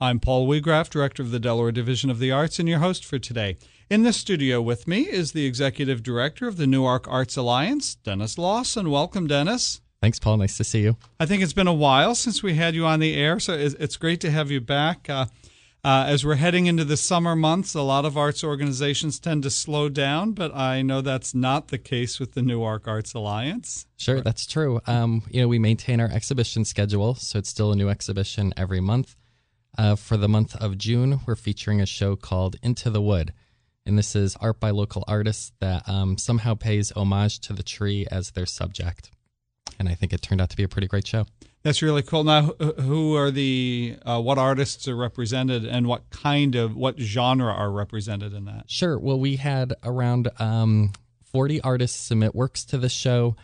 I'm Paul Weagraff, Director of the Delaware Division of the Arts, and your host for today. In the studio with me is the Executive Director of the Newark Arts Alliance, Dennis Lawson. Welcome, Dennis. Thanks, Paul. Nice to see you. I think it's been a while since we had you on the air, so it's great to have you back. Uh, uh, as we're heading into the summer months, a lot of arts organizations tend to slow down, but I know that's not the case with the Newark Arts Alliance. Sure, that's true. Um, you know, we maintain our exhibition schedule, so it's still a new exhibition every month. Uh, for the month of June, we're featuring a show called Into the Wood. And this is art by local artists that um, somehow pays homage to the tree as their subject. And I think it turned out to be a pretty great show. That's really cool. Now, who are the, uh, what artists are represented and what kind of, what genre are represented in that? Sure. Well, we had around um, 40 artists submit works to the show.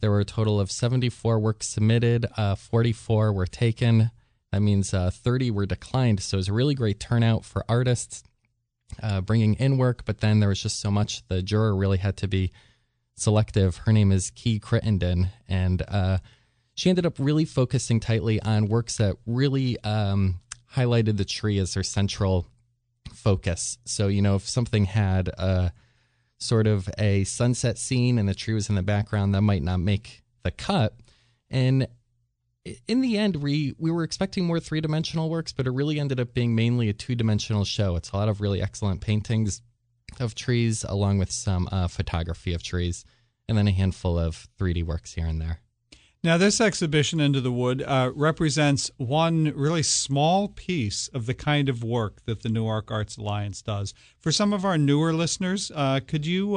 There were a total of 74 works submitted, uh, 44 were taken. That means uh, 30 were declined. So it was a really great turnout for artists uh, bringing in work, but then there was just so much. The juror really had to be selective. Her name is Key Crittenden, and uh, she ended up really focusing tightly on works that really um, highlighted the tree as their central focus. So, you know, if something had a sort of a sunset scene and the tree was in the background, that might not make the cut. And in the end, we we were expecting more three dimensional works, but it really ended up being mainly a two dimensional show. It's a lot of really excellent paintings of trees, along with some uh, photography of trees, and then a handful of 3D works here and there. Now, this exhibition, Into the Wood, uh, represents one really small piece of the kind of work that the Newark Arts Alliance does. For some of our newer listeners, uh, could you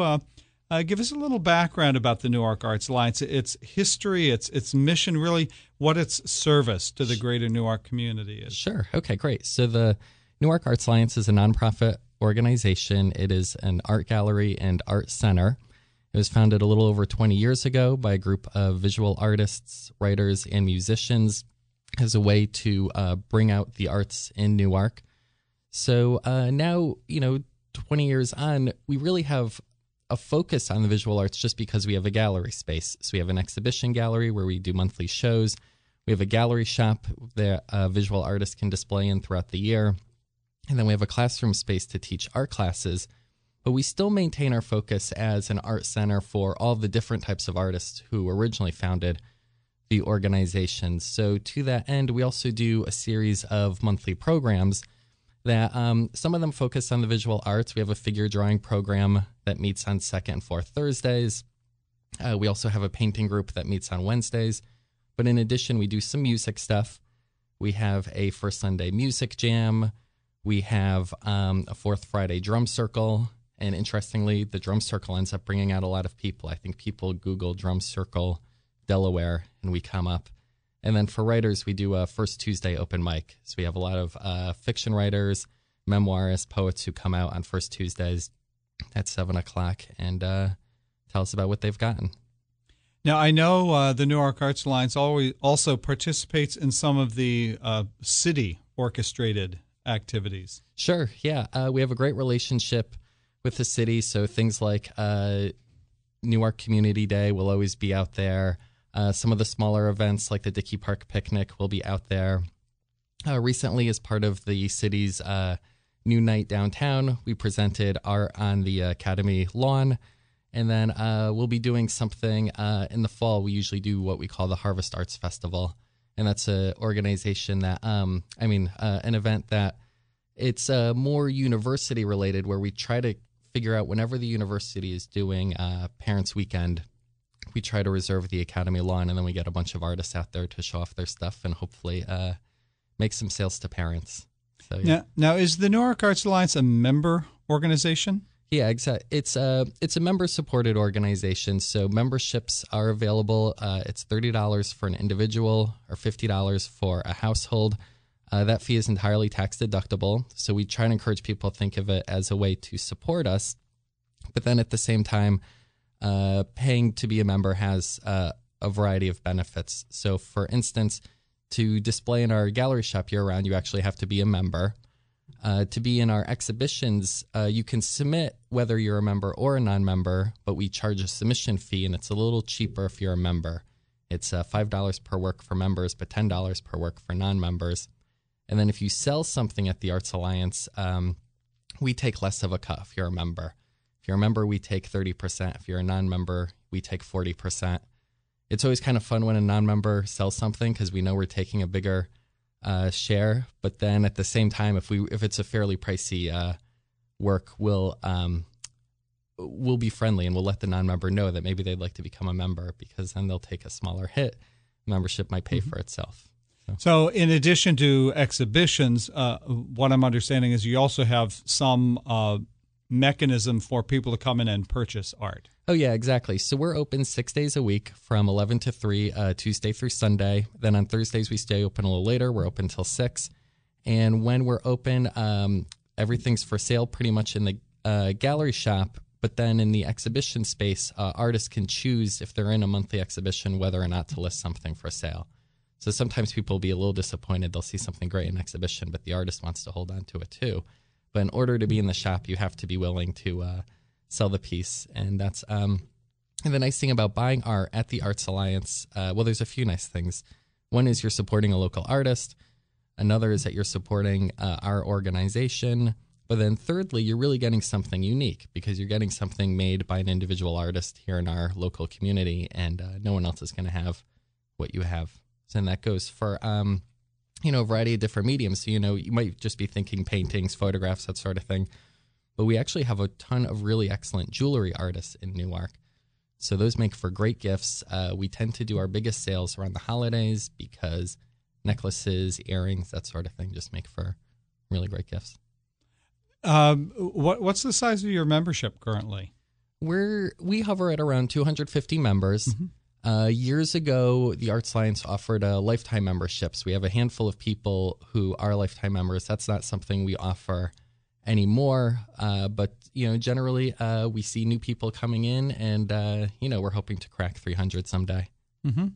uh, give us a little background about the Newark Arts Alliance, its history, its its mission, really what its service to the greater Newark community is. Sure. Okay, great. So the Newark Arts Alliance is a nonprofit organization. It is an art gallery and art center. It was founded a little over 20 years ago by a group of visual artists, writers, and musicians as a way to uh, bring out the arts in Newark. So uh, now, you know, 20 years on, we really have a focus on the visual arts just because we have a gallery space. So we have an exhibition gallery where we do monthly shows. We have a gallery shop that uh, visual artists can display in throughout the year. And then we have a classroom space to teach art classes. But we still maintain our focus as an art center for all the different types of artists who originally founded the organization. So, to that end, we also do a series of monthly programs that um, some of them focus on the visual arts. We have a figure drawing program that meets on second and fourth Thursdays. Uh, we also have a painting group that meets on Wednesdays. But in addition, we do some music stuff. We have a First Sunday music jam. We have um, a Fourth Friday drum circle. And interestingly, the drum circle ends up bringing out a lot of people. I think people Google drum circle Delaware and we come up. And then for writers, we do a first Tuesday open mic. So we have a lot of uh, fiction writers, memoirists, poets who come out on first Tuesdays at seven o'clock and uh, tell us about what they've gotten. Now, I know uh, the Newark Arts Alliance always also participates in some of the uh, city orchestrated activities. Sure, yeah. Uh, we have a great relationship with the city. So things like uh, Newark Community Day will always be out there. Uh, some of the smaller events like the Dickey Park Picnic will be out there. Uh, recently, as part of the city's uh, new night downtown, we presented art on the Academy lawn. And then uh, we'll be doing something uh, in the fall. We usually do what we call the Harvest Arts Festival. And that's an organization that, um, I mean, uh, an event that it's more university related where we try to figure out whenever the university is doing Parents Weekend we try to reserve the Academy lawn, and then we get a bunch of artists out there to show off their stuff and hopefully uh, make some sales to parents. So, yeah. Now, now, is the Newark Arts Alliance a member organization? Yeah, exactly. It's a it's a member supported organization, so memberships are available. Uh, it's thirty dollars for an individual or fifty dollars for a household. Uh, that fee is entirely tax deductible, so we try to encourage people to think of it as a way to support us. But then at the same time, uh, paying to be a member has uh, a variety of benefits. So, for instance, to display in our gallery shop year round, you actually have to be a member. Uh, to be in our exhibitions, uh, you can submit whether you're a member or a non member, but we charge a submission fee and it's a little cheaper if you're a member. It's uh, $5 per work for members, but $10 per work for non members. And then if you sell something at the Arts Alliance, um, we take less of a cut if you're a member. If you're a member, we take 30%. If you're a non member, we take 40%. It's always kind of fun when a non member sells something because we know we're taking a bigger uh, share. But then at the same time, if we if it's a fairly pricey uh, work, we'll um, we'll be friendly and we'll let the non-member know that maybe they'd like to become a member because then they'll take a smaller hit. Membership might pay mm-hmm. for itself. So. so, in addition to exhibitions, uh, what I'm understanding is you also have some uh, mechanism for people to come in and purchase art. Oh yeah, exactly. So we're open six days a week from 11 to 3, uh, Tuesday through Sunday. Then on Thursdays we stay open a little later. We're open till six, and when we're open, um, everything's for sale pretty much in the uh, gallery shop. But then in the exhibition space, uh, artists can choose if they're in a monthly exhibition whether or not to list something for sale. So sometimes people will be a little disappointed. They'll see something great in exhibition, but the artist wants to hold on to it too. But in order to be in the shop, you have to be willing to uh, sell the piece, and that's um, and the nice thing about buying art at the Arts Alliance. Uh, well, there's a few nice things. One is you're supporting a local artist. Another is that you're supporting uh, our organization. But then, thirdly, you're really getting something unique because you're getting something made by an individual artist here in our local community, and uh, no one else is going to have what you have. So, and that goes for um, you know a variety of different mediums. So, you know, you might just be thinking paintings, photographs, that sort of thing. But we actually have a ton of really excellent jewelry artists in Newark. So those make for great gifts. Uh, we tend to do our biggest sales around the holidays because necklaces, earrings, that sort of thing just make for really great gifts. Um, what what's the size of your membership currently? We're we hover at around 250 members. Mm-hmm. Uh, years ago, the Arts Alliance offered a lifetime memberships. We have a handful of people who are lifetime members. That's not something we offer anymore. Uh, but you know, generally, uh, we see new people coming in, and uh, you know, we're hoping to crack 300 someday. Mm-hmm.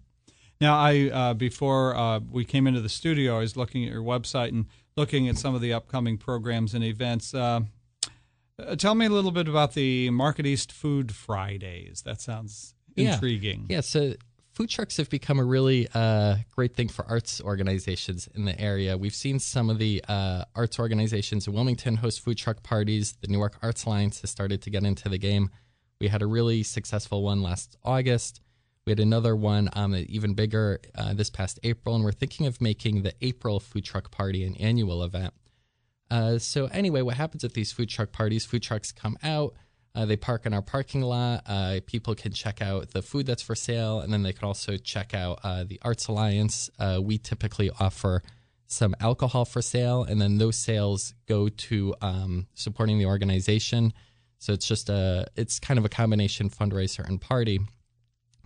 Now, I uh, before uh, we came into the studio, I was looking at your website and looking at some of the upcoming programs and events. Tell me a little bit about the Market East Food Fridays. That sounds intriguing. Yeah, so food trucks have become a really uh, great thing for arts organizations in the area. We've seen some of the uh, arts organizations in Wilmington host food truck parties. The Newark Arts Alliance has started to get into the game. We had a really successful one last August. We had another one um, even bigger uh, this past April, and we're thinking of making the April food truck party an annual event. Uh, so anyway, what happens at these food truck parties? Food trucks come out, uh, they park in our parking lot. Uh, people can check out the food that's for sale, and then they can also check out uh, the Arts Alliance. Uh, we typically offer some alcohol for sale, and then those sales go to um, supporting the organization. So it's just a, it's kind of a combination fundraiser and party.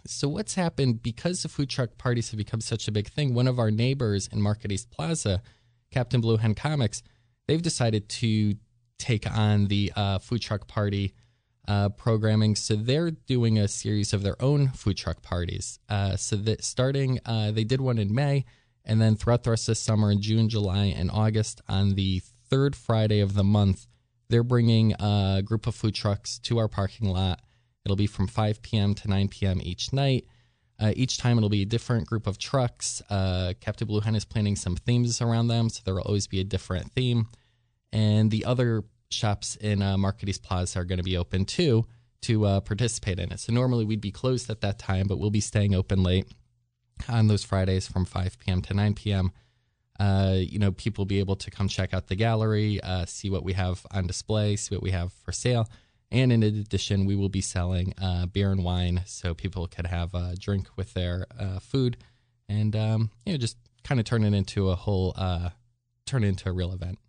So, what's happened because the food truck parties have become such a big thing? One of our neighbors in Market East Plaza, Captain Blue Hen Comics, they've decided to take on the uh, food truck party uh, programming. So, they're doing a series of their own food truck parties. Uh, so, that starting, uh, they did one in May, and then throughout the rest of summer in June, July, and August, on the third Friday of the month, they're bringing a group of food trucks to our parking lot It'll be from 5 p.m. to 9 p.m. each night. Uh, each time it'll be a different group of trucks. Uh, Captain Blue Hen is planning some themes around them, so there will always be a different theme. And the other shops in uh, Market East Plaza are going to be open too to uh, participate in it. So normally we'd be closed at that time, but we'll be staying open late on those Fridays from 5 p.m. to 9 p.m. Uh, you know, people will be able to come check out the gallery, uh, see what we have on display, see what we have for sale. And in addition, we will be selling uh, beer and wine so people could have a drink with their uh, food and, um, you know, just kind of turn it into a whole, uh, turn it into a real event.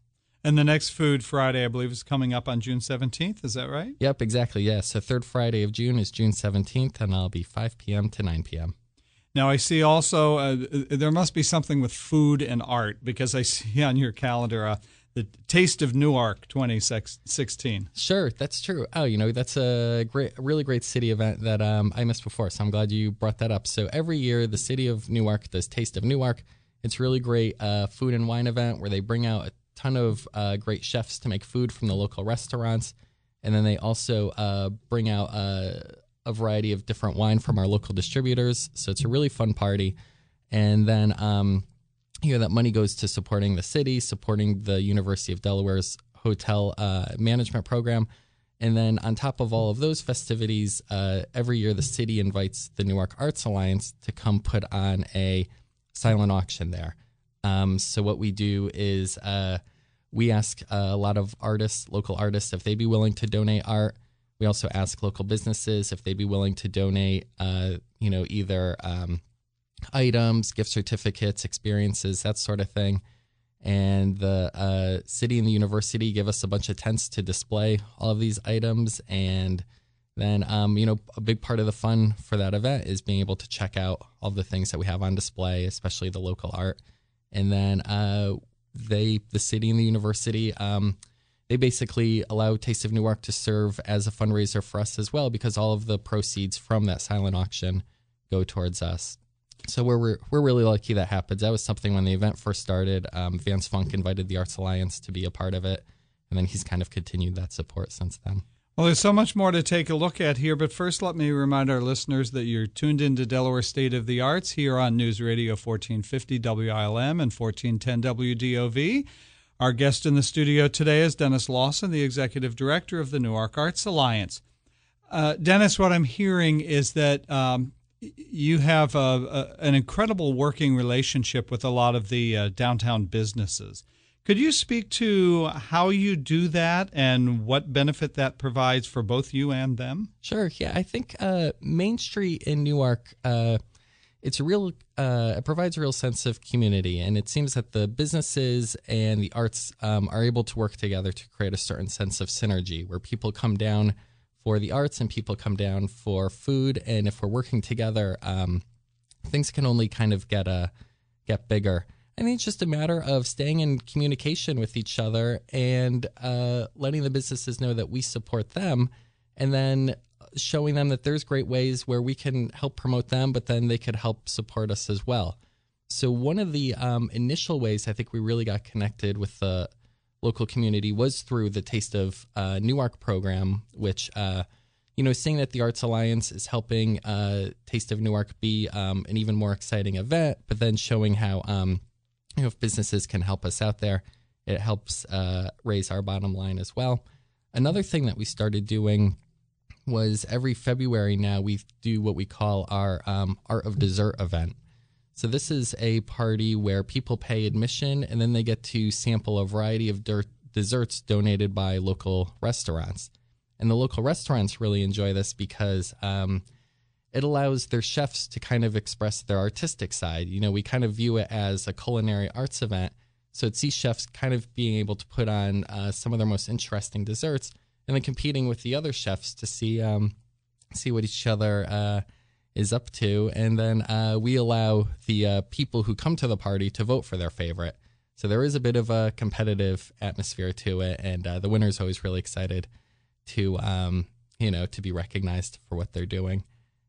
And the next Food Friday, I believe, is coming up on June 17th. Is that right? Yep, exactly. Yes. Yeah. So, third Friday of June is June 17th, and I'll be 5 p.m. to 9 p.m. Now, I see also uh, there must be something with food and art because I see on your calendar uh, the Taste of Newark 2016. Sure, that's true. Oh, you know, that's a great, really great city event that um, I missed before. So I'm glad you brought that up. So every year, the city of Newark does Taste of Newark. It's really great uh, food and wine event where they bring out a ton of uh, great chefs to make food from the local restaurants. And then they also uh, bring out uh, a variety of different wine from our local distributors. So it's a really fun party. And then um, you know that money goes to supporting the city, supporting the University of Delaware's hotel uh, management program. And then on top of all of those festivities, uh, every year the city invites the Newark Arts Alliance to come put on a silent auction there. Um, so what we do is uh, we ask a lot of artists, local artists, if they'd be willing to donate art. We also ask local businesses if they'd be willing to donate, uh, you know, either um, items, gift certificates, experiences, that sort of thing. And the uh, city and the university give us a bunch of tents to display all of these items. And then, um, you know, a big part of the fun for that event is being able to check out all the things that we have on display, especially the local art. And then uh, they, the city and the university, um, they basically allow Taste of Newark to serve as a fundraiser for us as well because all of the proceeds from that silent auction go towards us. So we're we're really lucky that happens. That was something when the event first started. Um, Vance Funk invited the Arts Alliance to be a part of it, and then he's kind of continued that support since then. Well, there's so much more to take a look at here, but first let me remind our listeners that you're tuned into Delaware State of the Arts here on News Radio 1450 WILM and 1410 WDOV. Our guest in the studio today is Dennis Lawson, the Executive Director of the Newark Arts Alliance. Uh, Dennis, what I'm hearing is that um, you have a, a, an incredible working relationship with a lot of the uh, downtown businesses. Could you speak to how you do that and what benefit that provides for both you and them? Sure. Yeah, I think uh, Main Street in Newark, uh, it's a real, uh, it provides a real sense of community, and it seems that the businesses and the arts um, are able to work together to create a certain sense of synergy, where people come down for the arts and people come down for food, and if we're working together, um, things can only kind of get a uh, get bigger. I think it's just a matter of staying in communication with each other and uh, letting the businesses know that we support them, and then showing them that there's great ways where we can help promote them, but then they could help support us as well. So one of the um, initial ways I think we really got connected with the local community was through the Taste of uh, Newark program, which uh, you know, seeing that the Arts Alliance is helping uh, Taste of Newark be um, an even more exciting event, but then showing how um, you know, if businesses can help us out there, it helps uh, raise our bottom line as well. Another thing that we started doing was every February now we do what we call our um, Art of Dessert event. So this is a party where people pay admission and then they get to sample a variety of dirt desserts donated by local restaurants. And the local restaurants really enjoy this because um, it allows their chefs to kind of express their artistic side. You know, we kind of view it as a culinary arts event. So it sees chefs kind of being able to put on uh, some of their most interesting desserts and then competing with the other chefs to see um, see what each other uh, is up to. And then uh, we allow the uh, people who come to the party to vote for their favorite. So there is a bit of a competitive atmosphere to it, and uh, the winner is always really excited to um, you know to be recognized for what they're doing.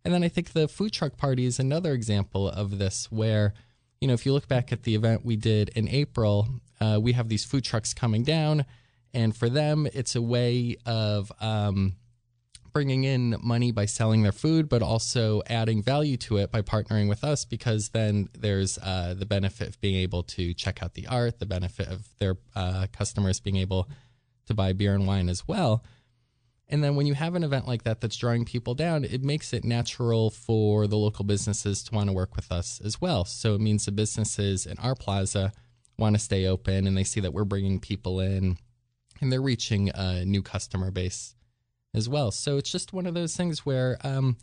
And then I think the food truck party is another example of this, where, you know, if you look back at the event we did in April, uh, we have these food trucks coming down. And for them, it's a way of um, bringing in money by selling their food, but also adding value to it by partnering with us because then there's uh, the benefit of being able to check out the art, the benefit of their uh, customers being able to buy beer and wine as well. And then when you have an event like that that's drawing people down, it makes it natural for the local businesses to want to work with us as well. So it means the businesses in our plaza want to stay open and they see that we're bringing people in and they're reaching a new customer base as well. So it's just one of those things where, um,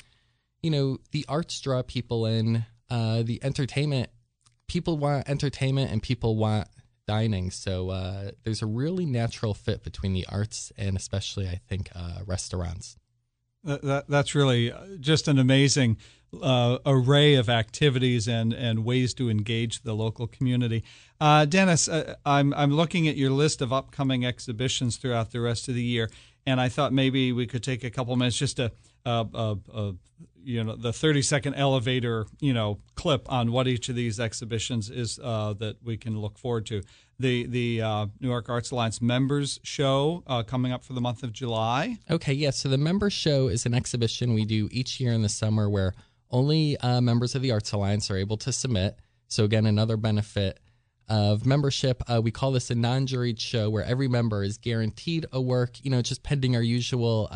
you know, the arts draw people in, uh, the entertainment, people want entertainment and people want dining. So uh, there's a really natural fit between the arts and especially, I think, uh, restaurants. That, that, that's really uh, just an amazing uh, array of activities and, and ways to engage the local community. Uh, Dennis, uh, I'm, I'm looking at your list of upcoming exhibitions throughout the rest of the year, and I thought maybe we could take a couple minutes just to you know the 30 second elevator you know clip on what each of these exhibitions is uh, that we can look forward to the the uh, Newark Arts Alliance members show uh, coming up for the month of July. Okay, yeah. So the members show is an exhibition we do each year in the summer where only uh, members of the Arts Alliance are able to submit. So again, another benefit of membership. Uh, we call this a non-juried show where every member is guaranteed a work. You know, just pending our usual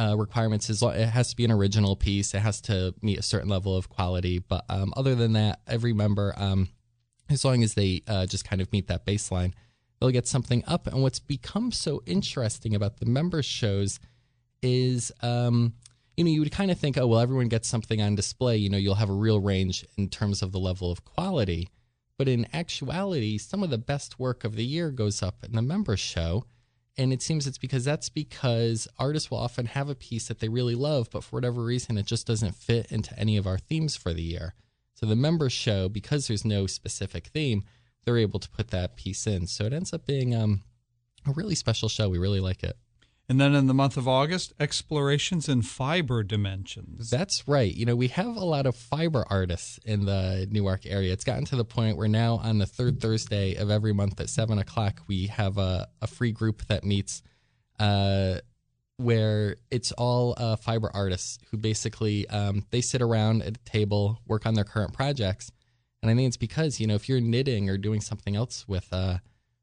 uh, requirements. Is it has to be an original piece. It has to meet a certain level of quality. But um, other than that, every member, um, as long as they uh, just kind of meet that baseline, they'll get something up. And what's become so interesting about the member shows is. Um, you know, you would kind of think, oh, well, everyone gets something on display. You know, you'll have a real range in terms of the level of quality. But in actuality, some of the best work of the year goes up in the member show. And it seems it's because that's because artists will often have a piece that they really love, but for whatever reason, it just doesn't fit into any of our themes for the year. So the members show, because there's no specific theme, they're able to put that piece in. So it ends up being um, a really special show. We really like it. And then in the month of August, explorations in fiber dimensions. That's right. You know, we have a lot of fiber artists in the Newark area. It's gotten to the point where now on the third Thursday of every month at seven o'clock, we have a, a free group that meets uh, where it's all uh, fiber artists who basically um, they sit around at a table, work on their current projects. And I think it's because, you know, if you're knitting or doing something else with uh,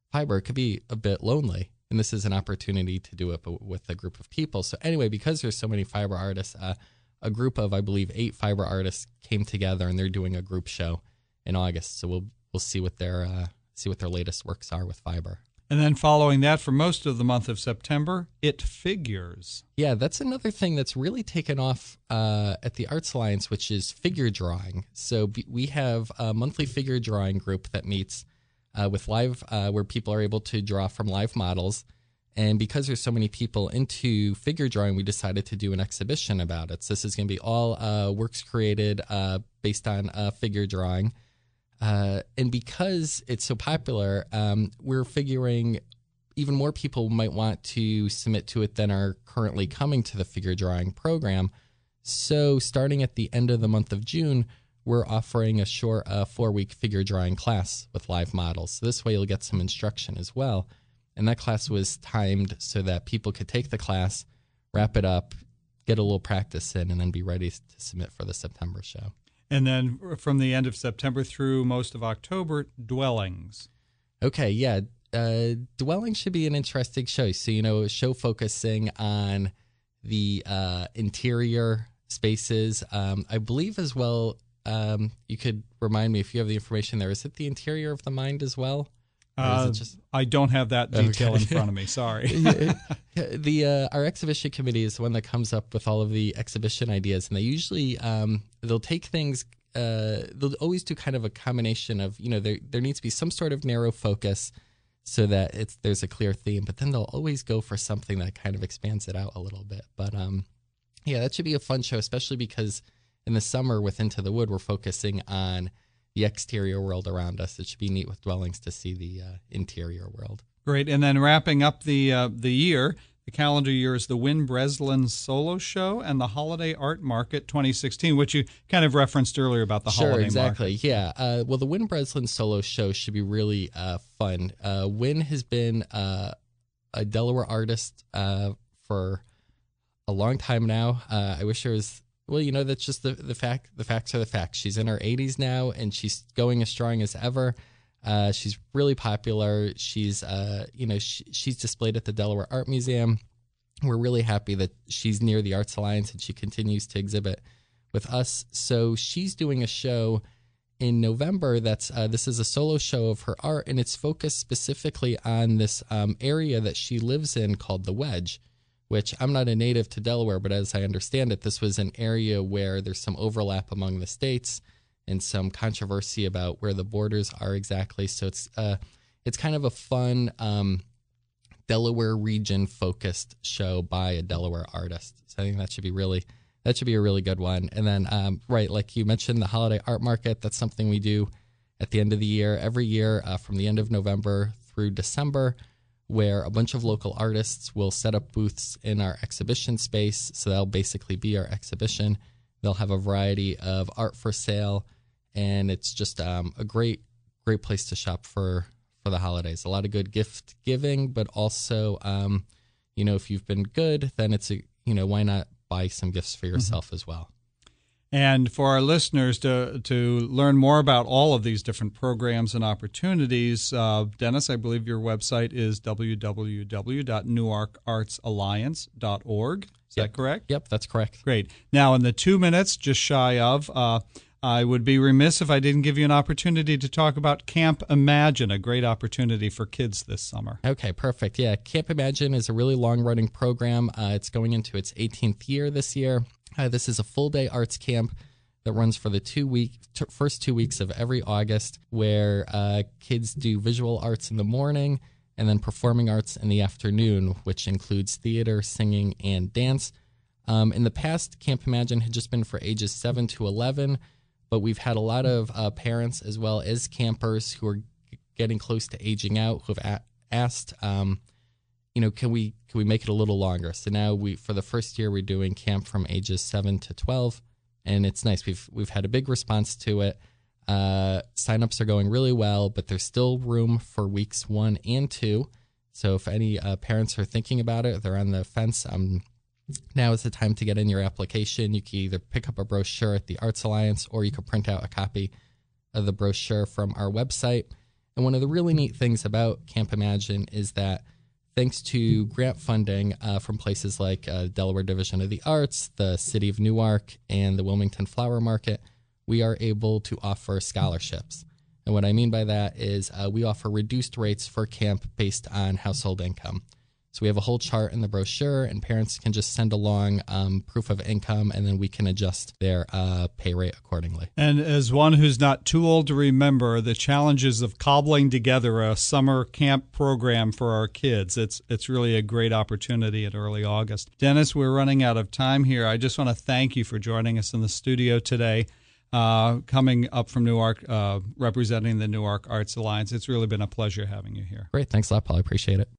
fiber, it could be a bit lonely and this is an opportunity to do it with a group of people. So anyway, because there's so many fiber artists, uh, a group of I believe eight fiber artists came together and they're doing a group show in August. So we'll we'll see what their uh, see what their latest works are with fiber. And then following that, for most of the month of September, it figures. Yeah, that's another thing that's really taken off uh, at the Arts Alliance, which is figure drawing. So we have a monthly figure drawing group that meets uh, with live, uh, where people are able to draw from live models. And because there's so many people into figure drawing, we decided to do an exhibition about it. So this is going to be all uh, works created uh, based on uh, figure drawing. Uh, and because it's so popular, um, we're figuring even more people might want to submit to it than are currently coming to the figure drawing program. So starting at the end of the month of June, we're offering a short uh, four week figure drawing class with live models. So this way you'll get some instruction as well. And that class was timed so that people could take the class, wrap it up, get a little practice in, and then be ready to submit for the September show. And then from the end of September through most of October, dwellings. Okay, yeah. Uh, dwelling should be an interesting show. So, you know, a show focusing on the uh, interior spaces. Um, I believe as well um, you could remind me if you have the information there. Is it the interior of the mind as well? Uh, just... I don't have that detail okay. in front of me. Sorry. the uh, our exhibition committee is the one that comes up with all of the exhibition ideas, and they usually um, they'll take things. Uh, they'll always do kind of a combination of you know there there needs to be some sort of narrow focus so that it's there's a clear theme, but then they'll always go for something that kind of expands it out a little bit. But um, yeah, that should be a fun show, especially because in the summer with Into the Wood, we're focusing on the exterior world around us. It should be neat with dwellings to see the uh, interior world. Great. And then wrapping up the uh, the year, the calendar year is the Win Breslin Solo Show and the Holiday Art Market 2016, which you kind of referenced earlier about the holiday. sure, holiday exactly. Market. Yeah. Uh, well, the Win Breslin Solo Show should be really uh, fun. Uh, Win has been uh, a Delaware artist for a long time now. I wish there was well, you know, that's just the, the fact. The facts are the facts. She's in her 80s now, and she's going as strong as ever. Uh, she's really popular. She's, uh, you know, she, she's displayed at the Delaware Art Museum. We're really happy that she's near the Arts Alliance and she continues to exhibit with us. So she's doing a show in November. That's uh, this is a solo show of her art, and it's focused specifically on this um, area that she lives in called the Wedge which I'm not a native to Delaware, but as I understand it, this was an area where there's some overlap among the states and some controversy about where the borders are exactly. So it's uh, it's kind of a fun um, Delaware region focused show by a Delaware artist. So I think that should be really that should be a really good one. And then um, right, like you mentioned, the holiday art market. That's something we do at the end of the year every year uh, from the end of November through December where a bunch of local artists will set up booths in our exhibition space. So that'll basically be our exhibition. They'll have a variety of art for sale, and it's just um, a great, great place to shop for for the holidays. A lot of good gift giving, but also, um, you know, if you've been good, then it's a you know why not buy some gifts for yourself mm-hmm. as well. And for our listeners to, to learn more about all of these different programs and opportunities, uh, Dennis, I believe your website is www.newarkartsalliance.org. Is yep. that correct? Yep, that's correct. Great. Now, in the two minutes, just shy of, uh, I would be remiss if I didn't give you an opportunity to talk about Camp Imagine, a great opportunity for kids this summer. Okay, perfect. Yeah, Camp Imagine is a really long running program. Uh, it's going into its 18th year this year. Uh, this is a full day arts camp that runs for the two week t- first two weeks of every August, where uh, kids do visual arts in the morning and then performing arts in the afternoon, which includes theater, singing, and dance. Um, in the past, Camp Imagine had just been for ages 7 to 11, but we've had a lot of uh, parents as well as campers who are getting close to aging out who have a- asked, um, you know, can we can we make it a little longer? So now we for the first year we're doing camp from ages 7 to 12, and it's nice. We've we've had a big response to it. Uh, signups are going really well, but there's still room for weeks one and two. So if any uh, parents are thinking about it, they're on the fence. Um, now is the time to get in your application. You can either pick up a brochure at the Arts Alliance or you can print out a copy of the brochure from our website. And one of the really neat things about Camp Imagine is that thanks to grant funding uh, from places like uh, Delaware Division of the Arts, the City of Newark, and the Wilmington Flower Market, we are able to offer scholarships. And what I mean by that is uh, we offer reduced rates for camp based on household income. So we have a whole chart in the brochure, and parents can just send along um, proof of income, and then we can adjust their uh, pay rate accordingly. And as one who's not too old to remember the challenges of cobbling together a summer camp program for our kids, it's it's really a great opportunity in early August. Dennis, we're running out of time here. I just want to thank you for joining us in the studio today. Uh, coming up from Newark, uh, representing the Newark Arts Alliance. It's really been a pleasure having you here. Great. Thanks a lot, Paul. I appreciate it.